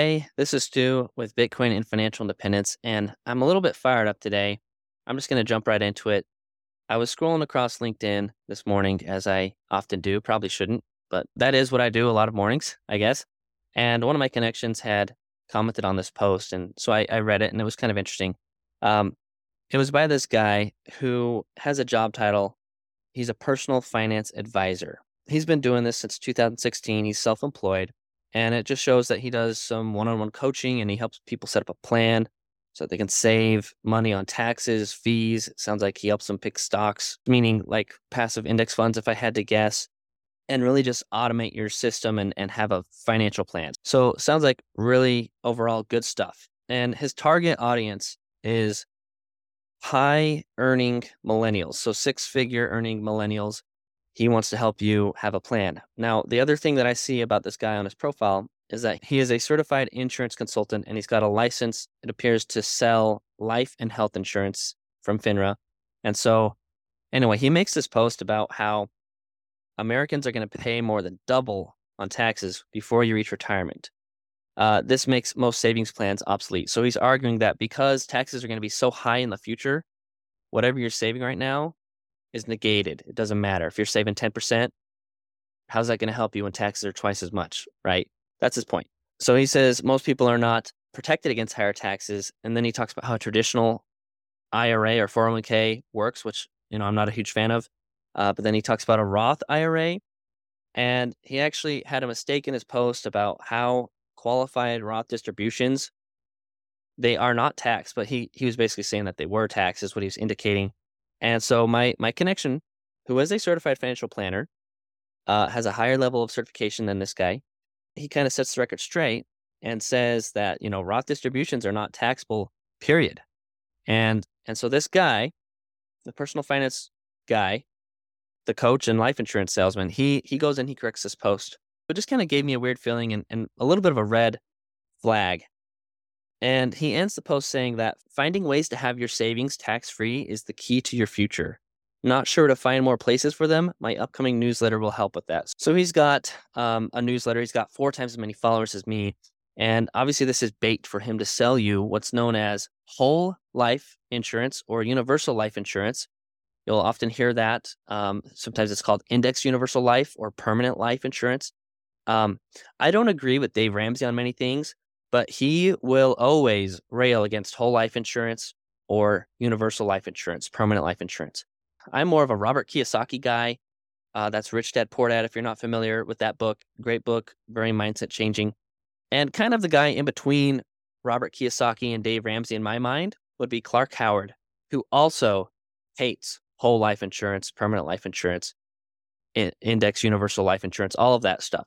Hey, this is Stu with Bitcoin and Financial Independence, and I'm a little bit fired up today. I'm just going to jump right into it. I was scrolling across LinkedIn this morning, as I often do. Probably shouldn't, but that is what I do a lot of mornings, I guess. And one of my connections had commented on this post, and so I, I read it, and it was kind of interesting. Um, it was by this guy who has a job title. He's a personal finance advisor. He's been doing this since 2016. He's self employed and it just shows that he does some one-on-one coaching and he helps people set up a plan so they can save money on taxes, fees. It sounds like he helps them pick stocks, meaning like passive index funds, if I had to guess, and really just automate your system and, and have a financial plan. So sounds like really overall good stuff. And his target audience is high earning millennials. So six figure earning millennials he wants to help you have a plan. Now, the other thing that I see about this guy on his profile is that he is a certified insurance consultant and he's got a license, it appears, to sell life and health insurance from FINRA. And so, anyway, he makes this post about how Americans are going to pay more than double on taxes before you reach retirement. Uh, this makes most savings plans obsolete. So he's arguing that because taxes are going to be so high in the future, whatever you're saving right now is negated. It doesn't matter. If you're saving 10%, how's that going to help you when taxes are twice as much, right? That's his point. So he says most people are not protected against higher taxes. And then he talks about how traditional IRA or 401k works, which, you know, I'm not a huge fan of. Uh, but then he talks about a Roth IRA. And he actually had a mistake in his post about how qualified Roth distributions, they are not taxed, but he, he was basically saying that they were taxed, is what he was indicating. And so my my connection, who is a certified financial planner, uh, has a higher level of certification than this guy. He kind of sets the record straight and says that you know Roth distributions are not taxable. Period. And and so this guy, the personal finance guy, the coach and life insurance salesman, he he goes and he corrects this post. It just kind of gave me a weird feeling and, and a little bit of a red flag and he ends the post saying that finding ways to have your savings tax free is the key to your future. Not sure to find more places for them? My upcoming newsletter will help with that. So he's got um, a newsletter. He's got four times as many followers as me. And obviously, this is bait for him to sell you what's known as whole life insurance or universal life insurance. You'll often hear that. Um, sometimes it's called index universal life or permanent life insurance. Um, I don't agree with Dave Ramsey on many things, but he will always rail against whole life insurance or universal life insurance, permanent life insurance. I'm more of a Robert Kiyosaki guy. Uh, that's Rich Dad Poor Dad, if you're not familiar with that book. Great book, very mindset changing. And kind of the guy in between Robert Kiyosaki and Dave Ramsey in my mind would be Clark Howard, who also hates whole life insurance, permanent life insurance, index universal life insurance, all of that stuff.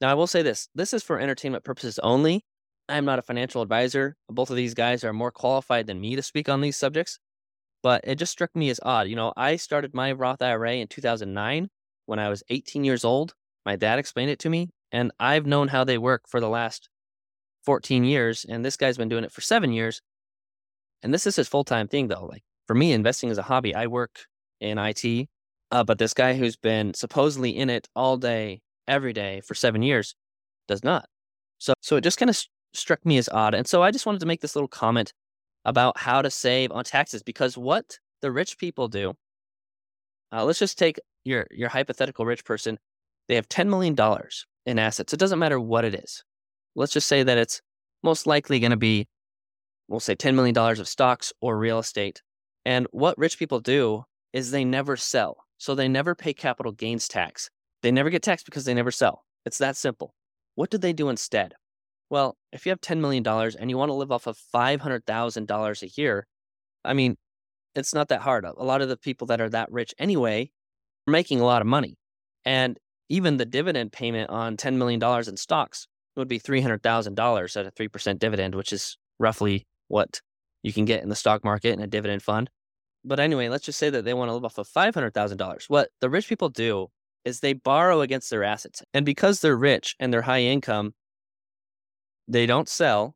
Now, I will say this this is for entertainment purposes only. I'm not a financial advisor. Both of these guys are more qualified than me to speak on these subjects, but it just struck me as odd. You know, I started my Roth IRA in 2009 when I was 18 years old. My dad explained it to me, and I've known how they work for the last 14 years, and this guy's been doing it for seven years. And this is his full time thing, though. Like for me, investing is a hobby. I work in IT, uh, but this guy who's been supposedly in it all day, every day for seven years does not. So, so it just kind of struck me as odd. And so I just wanted to make this little comment about how to save on taxes because what the rich people do, uh, let's just take your, your hypothetical rich person. They have $10 million in assets. It doesn't matter what it is. Let's just say that it's most likely going to be, we'll say $10 million of stocks or real estate. And what rich people do is they never sell. So they never pay capital gains tax. They never get taxed because they never sell. It's that simple. What do they do instead? Well, if you have $10 million and you want to live off of $500,000 a year, I mean, it's not that hard. A lot of the people that are that rich anyway are making a lot of money. And even the dividend payment on $10 million in stocks would be $300,000 at a 3% dividend, which is roughly what you can get in the stock market in a dividend fund. But anyway, let's just say that they want to live off of $500,000. What the rich people do is they borrow against their assets. And because they're rich and they're high income, they don't sell.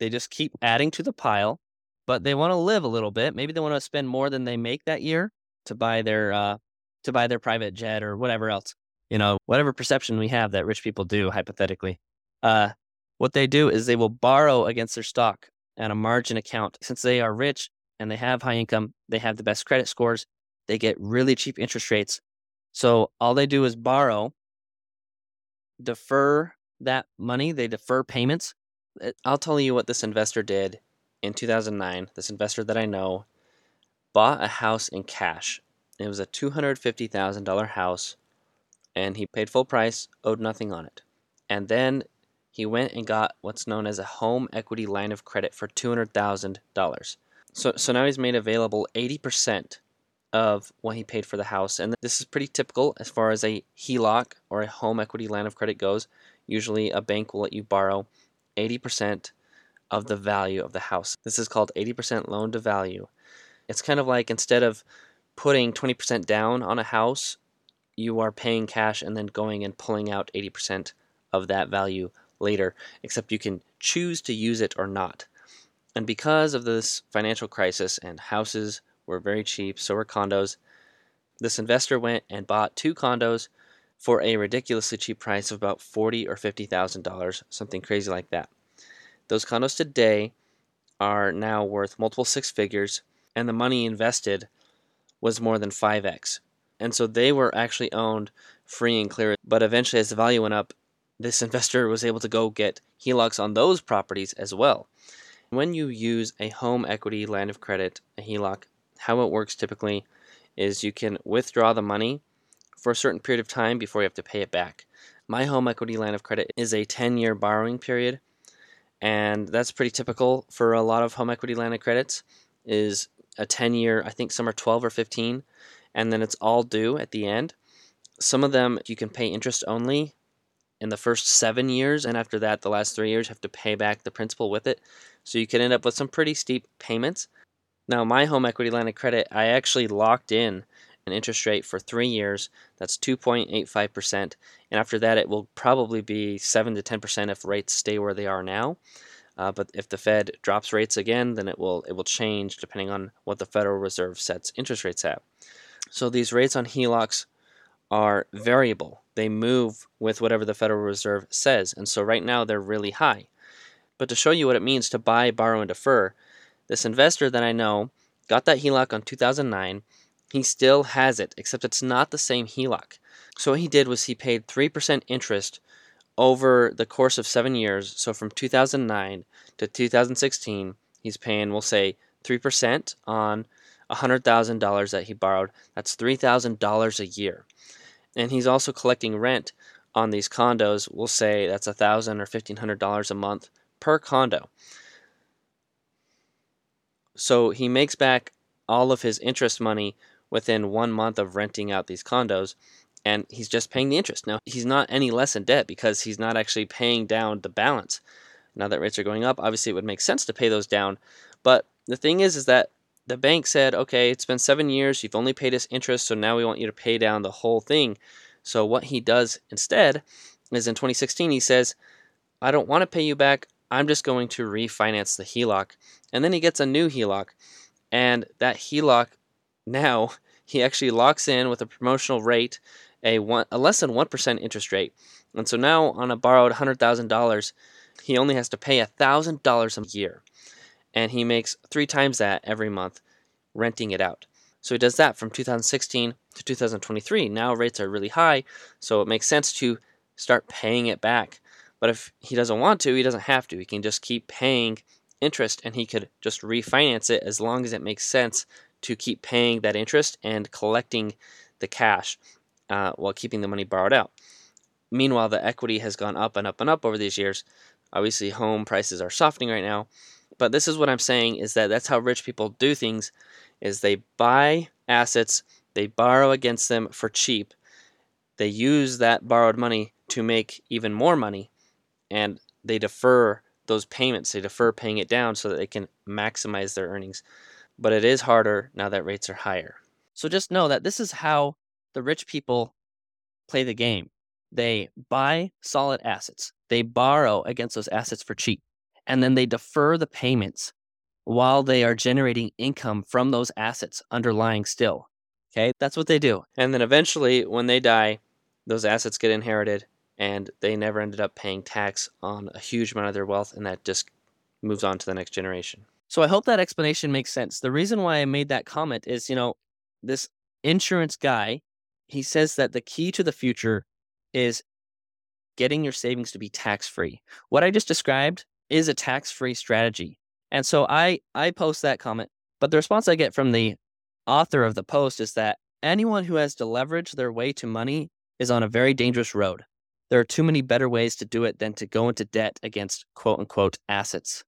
They just keep adding to the pile, but they want to live a little bit. Maybe they want to spend more than they make that year to buy their uh, to buy their private jet or whatever else. You know, whatever perception we have that rich people do hypothetically. Uh, What they do is they will borrow against their stock at a margin account. Since they are rich and they have high income, they have the best credit scores, they get really cheap interest rates. So all they do is borrow, defer that money, they defer payments. Uh, I'll tell you what this investor did in 2009. This investor that I know bought a house in cash. It was a $250,000 house and he paid full price, owed nothing on it. And then he went and got what's known as a home equity line of credit for $200,000. So, so now he's made available 80% of what he paid for the house. And this is pretty typical as far as a HELOC or a home equity line of credit goes. Usually a bank will let you borrow 80% of the value of the house. This is called 80% loan to value. It's kind of like instead of putting 20% down on a house, you are paying cash and then going and pulling out 80% of that value later, except you can choose to use it or not. And because of this financial crisis and houses were very cheap, so were condos, this investor went and bought two condos for a ridiculously cheap price of about forty or fifty thousand dollars, something crazy like that. Those condos today are now worth multiple six figures, and the money invested was more than 5x. And so they were actually owned free and clear. But eventually, as the value went up, this investor was able to go get HELOCs on those properties as well. When you use a home equity line of credit, a HELOC, how it works typically is you can withdraw the money for a certain period of time before you have to pay it back. My home equity line of credit is a 10 year borrowing period, and that's pretty typical for a lot of home equity line of credits is a 10 year, I think some are 12 or 15, and then it's all due at the end. Some of them you can pay interest only in the first seven years, and after that, the last three years, have to pay back the principal with it. So you can end up with some pretty steep payments. Now, my home equity line of credit, I actually locked in an interest rate for three years. That's 2.85%. And after that, it will probably be 7 to 10% if rates stay where they are now. Uh, but if the Fed drops rates again, then it will it will change depending on what the Federal Reserve sets interest rates at. So these rates on HELOCs are variable. They move with whatever the Federal Reserve says. And so right now they're really high. But to show you what it means to buy, borrow, and defer, this investor that I know got that HELOC on 2009. He still has it, except it's not the same HELOC. So what he did was he paid 3% interest over the course of seven years. So from 2009 to 2016, he's paying, we'll say, 3% on $100,000 that he borrowed. That's $3,000 a year. And he's also collecting rent on these condos. We'll say that's 1,000 or $1,500 a month per condo. So he makes back all of his interest money within one month of renting out these condos and he's just paying the interest. Now, he's not any less in debt because he's not actually paying down the balance. Now that rates are going up, obviously it would make sense to pay those down. But the thing is, is that the bank said, okay, it's been seven years, you've only paid us interest, so now we want you to pay down the whole thing. So what he does instead is in 2016, he says, I don't want to pay you back, I'm just going to refinance the HELOC. And then he gets a new HELOC. And that HELOC now, he actually locks in with a promotional rate, a, one, a less than 1% interest rate. And so now on a borrowed $100,000, he only has to pay $1,000 a year and he makes three times that every month renting it out. So he does that from 2016 to 2023. Now rates are really high, so it makes sense to start paying it back. But if he doesn't want to, he doesn't have to. He can just keep paying interest and he could just refinance it as long as it makes sense to keep paying that interest and collecting the cash uh, while keeping the money borrowed out. Meanwhile, the equity has gone up and up and up over these years. Obviously, home prices are softening right now, but this is what I'm saying is that that's how rich people do things is they buy assets, they borrow against them for cheap. They use that borrowed money to make even more money and they defer those payments. They defer paying it down so that they can maximize their earnings. But it is harder now that rates are higher. So just know that this is how the rich people play the game. They buy solid assets. They borrow against those assets for cheap and then they defer the payments while they are generating income from those assets underlying still. Okay, that's what they do. And then eventually, when they die, those assets get inherited and they never ended up paying tax on a huge amount of their wealth, and that just moves on to the next generation. So I hope that explanation makes sense. The reason why I made that comment is, you know, this insurance guy, he says that the key to the future is getting your savings to be tax free. What I just described is a tax free strategy. And so I I post that comment, but the response I get from the author of the post is that anyone who has to leverage their way to money is on a very dangerous road. There are too many better ways to do it than to go into debt against quote unquote assets.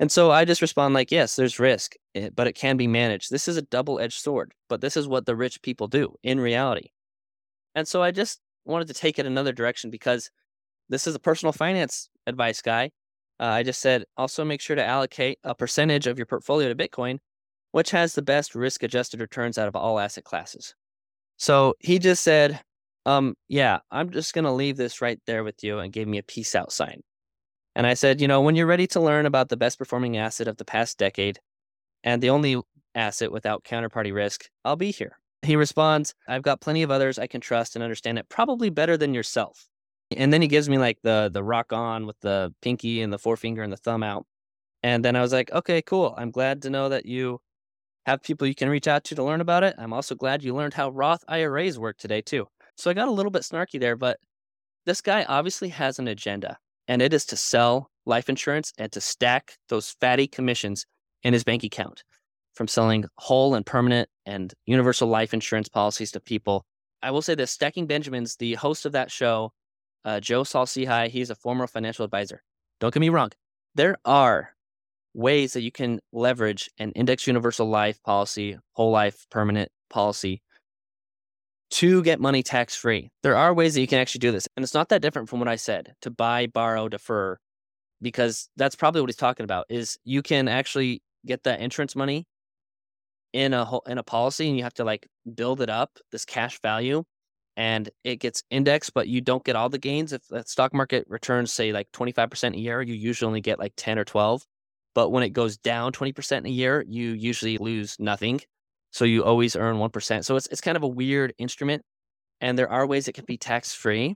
And so I just respond like, yes, there's risk, eh, but it can be managed. This is a double edged sword, but this is what the rich people do in reality. And so I just wanted to take it another direction because this is a personal finance advice guy. Uh, I just said also make sure to allocate a percentage of your portfolio to Bitcoin, which has the best risk adjusted returns out of all asset classes. So he just said, um, yeah, I'm just going to leave this right there with you and gave me a peace out sign. And I said, you know, when you're ready to learn about the best performing asset of the past decade and the only asset without counterparty risk, I'll be here. He responds, I've got plenty of others I can trust and understand it probably better than yourself. And then he gives me like the the rock on with the pinky and the forefinger and the thumb out. And then I was like, okay, cool. I'm glad to know that you have people you can reach out to to learn about it. I'm also glad you learned how Roth IRAs work today too. So I got a little bit snarky there, but this guy obviously has an agenda and it is to sell life insurance and to stack those fatty commissions in his bank account from selling whole and permanent and universal life insurance policies to people. I will say this Stacking Benjamins, the host of that show, uh, Joe Saul-Sehy, he's a former financial advisor. Don't get me wrong, there are ways that you can leverage an index universal life policy, whole life permanent policy to get money tax free. There are ways that you can actually do this. And it's not that different from what I said to buy, borrow, defer, because that's probably what he's talking about is you can actually get that insurance money in a in a policy and you have to like build it up this cash value and it gets indexed but you don't get all the gains if the stock market returns say like 25% a year you usually only get like 10 or 12 but when it goes down 20% a year you usually lose nothing so you always earn 1%. So it's, it's kind of a weird instrument. And there are ways it can be tax free.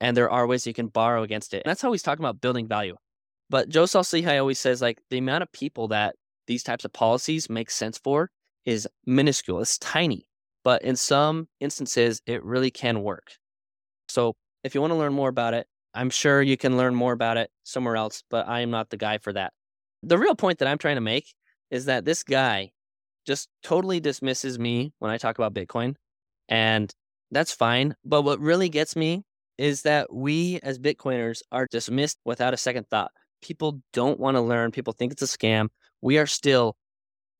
And there are ways you can borrow against it. And that's how he's talking about building value. But Joe Saul-Sehy always says like the amount of people that these types of policies make sense for is minuscule. It's tiny. But in some instances, it really can work. So if you want to learn more about it, I'm sure you can learn more about it somewhere else, but I am not the guy for that. The real point that I'm trying to make is that this guy just totally dismisses me when I talk about Bitcoin. And that's fine. But what really gets me is that we as Bitcoiners are dismissed without a second thought. People don't want to learn, people think it's a scam. We are still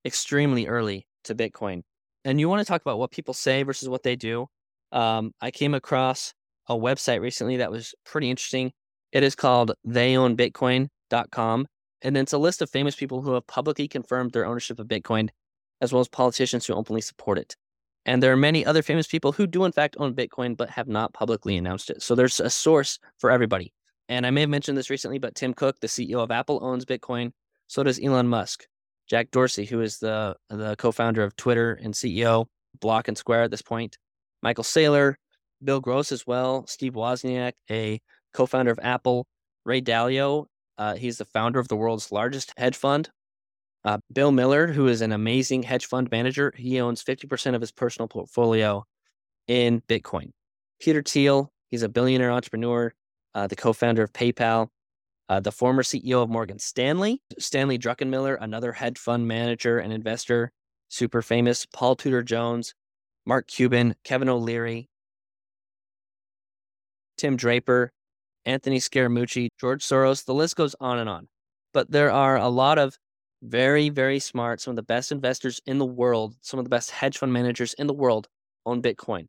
extremely early to Bitcoin. And you want to talk about what people say versus what they do. Um, I came across a website recently that was pretty interesting. It is called theyownbitcoin.com. And it's a list of famous people who have publicly confirmed their ownership of Bitcoin as well as politicians who openly support it. And there are many other famous people who do, in fact, own Bitcoin, but have not publicly announced it. So there's a source for everybody. And I may have mentioned this recently, but Tim Cook, the CEO of Apple, owns Bitcoin. So does Elon Musk. Jack Dorsey, who is the, the co founder of Twitter and CEO, Block and Square at this point. Michael Saylor, Bill Gross as well, Steve Wozniak, a co founder of Apple, Ray Dalio. Uh, he's the founder of the world's largest hedge fund, uh, Bill Miller, who is an amazing hedge fund manager, he owns 50% of his personal portfolio in Bitcoin. Peter Thiel, he's a billionaire entrepreneur, uh, the co founder of PayPal, uh, the former CEO of Morgan Stanley, Stanley Druckenmiller, another hedge fund manager and investor, super famous, Paul Tudor Jones, Mark Cuban, Kevin O'Leary, Tim Draper, Anthony Scaramucci, George Soros, the list goes on and on. But there are a lot of very, very smart. Some of the best investors in the world, some of the best hedge fund managers in the world own Bitcoin.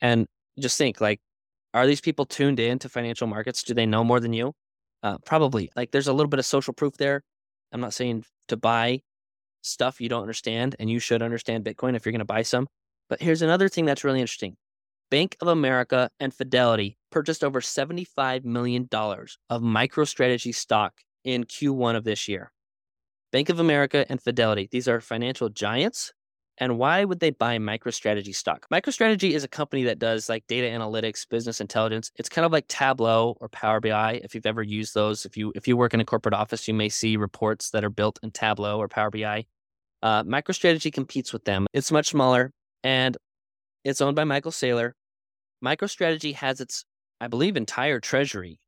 And just think like, are these people tuned in to financial markets? Do they know more than you? Uh, probably. Like, there's a little bit of social proof there. I'm not saying to buy stuff you don't understand, and you should understand Bitcoin if you're going to buy some. But here's another thing that's really interesting Bank of America and Fidelity purchased over $75 million of MicroStrategy stock in Q1 of this year. Bank of America and Fidelity, these are financial giants And why would they buy MicroStrategy stock? MicroStrategy is a company that does like data analytics, business intelligence. It's kind of like Tableau or Power BI. If you've ever used those, if you if you work in a corporate office, you may see reports that are built in Tableau or Power BI. Uh, MicroStrategy competes with them. It's much smaller and it's owned by Michael Saylor. MicroStrategy has its, I believe, entire treasury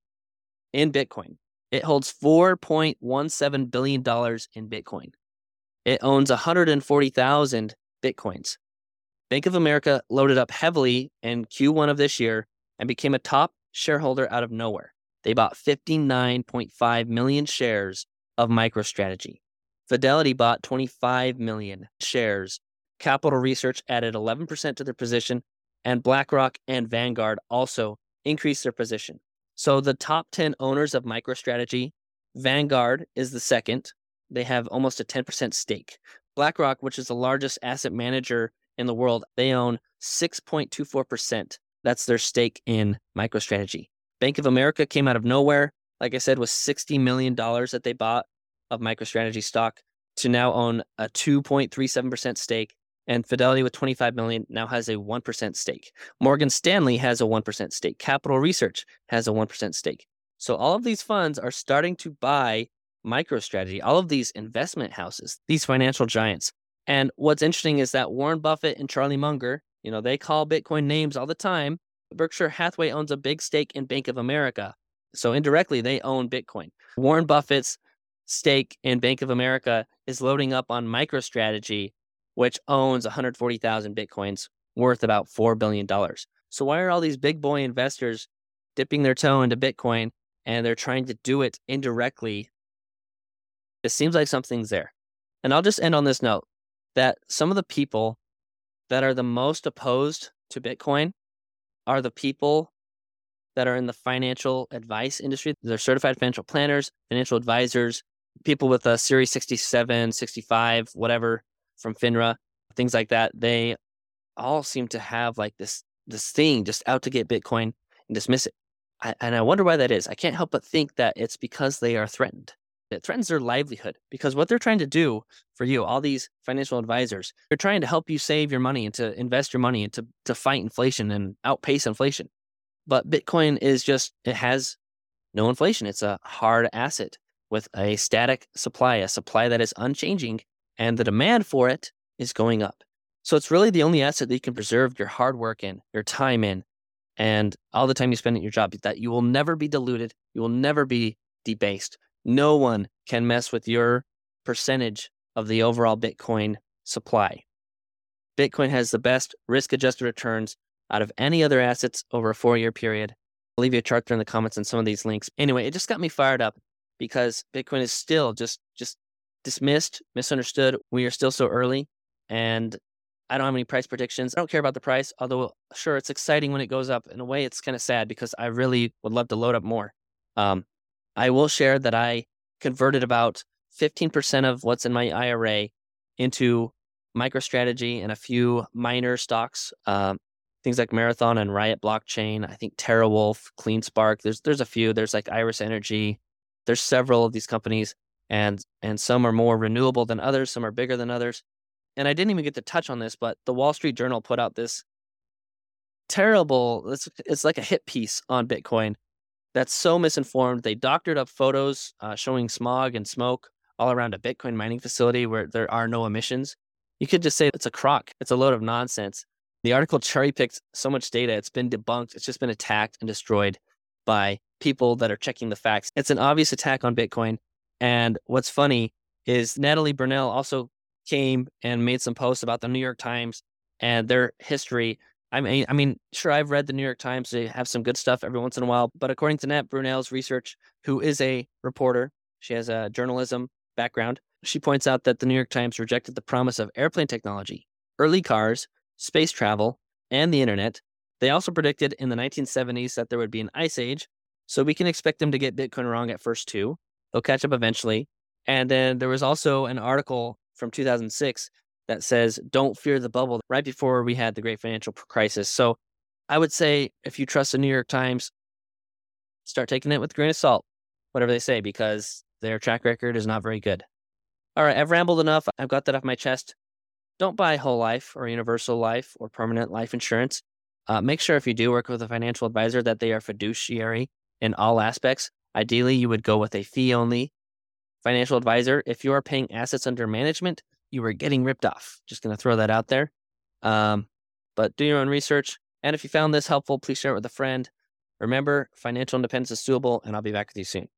in Bitcoin. It holds $4.17 billion in Bitcoin. It owns 140,000 Bitcoins. Bank of America loaded up heavily in Q1 of this year and became a top shareholder out of nowhere. They bought 59.5 million shares of MicroStrategy. Fidelity bought 25 million shares. Capital Research added 11% to their position, and BlackRock and Vanguard also increased their position. So the top 10 owners of MicroStrategy, Vanguard is the second. They have almost a 10% stake. BlackRock, which is the largest asset manager in the world, they own 6.24%. That's their stake in MicroStrategy. Bank of America came out of nowhere. Like I said, was $60 million that they bought of MicroStrategy stock to now own a 2.37% stake and Fidelity with 25 million now has a 1% stake. Morgan Stanley has a 1% stake. Capital Research has a 1% stake. So all of these funds are starting to buy MicroStrategy, all of these investment houses, these financial giants. And what's interesting is that Warren Buffett and Charlie Munger, you know, they call Bitcoin names all the time. Berkshire Hathaway owns a big stake in Bank of America. So indirectly, they own Bitcoin. Warren Buffett's stake in Bank of America is loading up on MicroStrategy which owns 140,000 Bitcoins worth about $4 billion. So, why are all these big boy investors dipping their toe into Bitcoin and they're trying to do it indirectly? It seems like something's there. And I'll just end on this note that some of the people that are the most opposed to Bitcoin are the people that are in the financial advice industry. They're certified financial planners, financial advisors, people with a Series 67, 65, whatever from FINRA, things like that, they all seem to have like this this thing just out to get Bitcoin and dismiss it. I, and I wonder why that is. I can't help but think that it's because they are threatened. It threatens their livelihood because what they're trying to do for you, all these financial advisors, they're trying to help you save your money and to invest your money and to, to fight inflation and outpace inflation. But Bitcoin is just, it has no inflation. It's a hard asset with a static supply, a supply that is unchanging and the demand for it is going up. So it's really the only asset that you can preserve your hard work in, your time in, and all the time you spend at your job that you will never be diluted, you will never be debased. No one can mess with your percentage of the overall Bitcoin supply. Bitcoin has the best risk adjusted returns out of any other assets over a four year period. I'll leave you a chart there in the comments and some of these links. Anyway, it just got me fired up because Bitcoin is still just just dismissed, misunderstood. We are still so early, and I don't have any price predictions. I don't care about the price, although sure, it's exciting when it goes up. In a way, it's kind of sad because I really would love to load up more. Um, I will share that I converted about 15% of what's in my IRA into MicroStrategy and a few minor stocks, um, things like Marathon and Riot Blockchain. I think TeraWulf, CleanSpark. There's there's a few. There's like Iris Energy. There's several of these companies and and some are more renewable than others some are bigger than others. And i didn't even get to touch on this but the wall street journal put out this terrible it's, it's like a hit piece on bitcoin that's so misinformed. They doctored up photos uh, showing smog and smoke all around a bitcoin mining facility where there are no emissions. You could just say it's a crock. It's a load of nonsense. The article cherry picked so much data it's been debunked it's just been attacked and destroyed by people that are checking the facts. It's an obvious attack on bitcoin and what's funny is Natalie Brunell also came and made some posts about the New York Times and their history. I mean, I mean, sure, I've read the New York Times. They have some good stuff every once in a while. But according to Nat Brunell's research, who is a reporter, she has a journalism background. She points out that the New York Times rejected the promise of airplane technology, early cars, space travel, and the internet. They also predicted in the 1970s that there would be an ice age. So we can expect them to get Bitcoin wrong at first, too. They'll catch up eventually. And then there was also an article from 2006 that says, don't fear the bubble, right before we had the great financial crisis. So I would say if you trust the New York Times, start taking it with a grain of salt, whatever they say, because their track record is not very good. All right, I've rambled enough. I've got that off my chest. don't buy whole life or universal life or permanent life insurance. Uh, make sure if you do work with a financial advisor that they are fiduciary in all aspects. Ideally, you would go with a fee only financial advisor. If you are paying assets under management, you are getting ripped off. Just going to throw that out there. Um, but do your own research. And if you found this helpful, please share it with a friend. Remember, financial independence is doable, and I'll be back with you soon.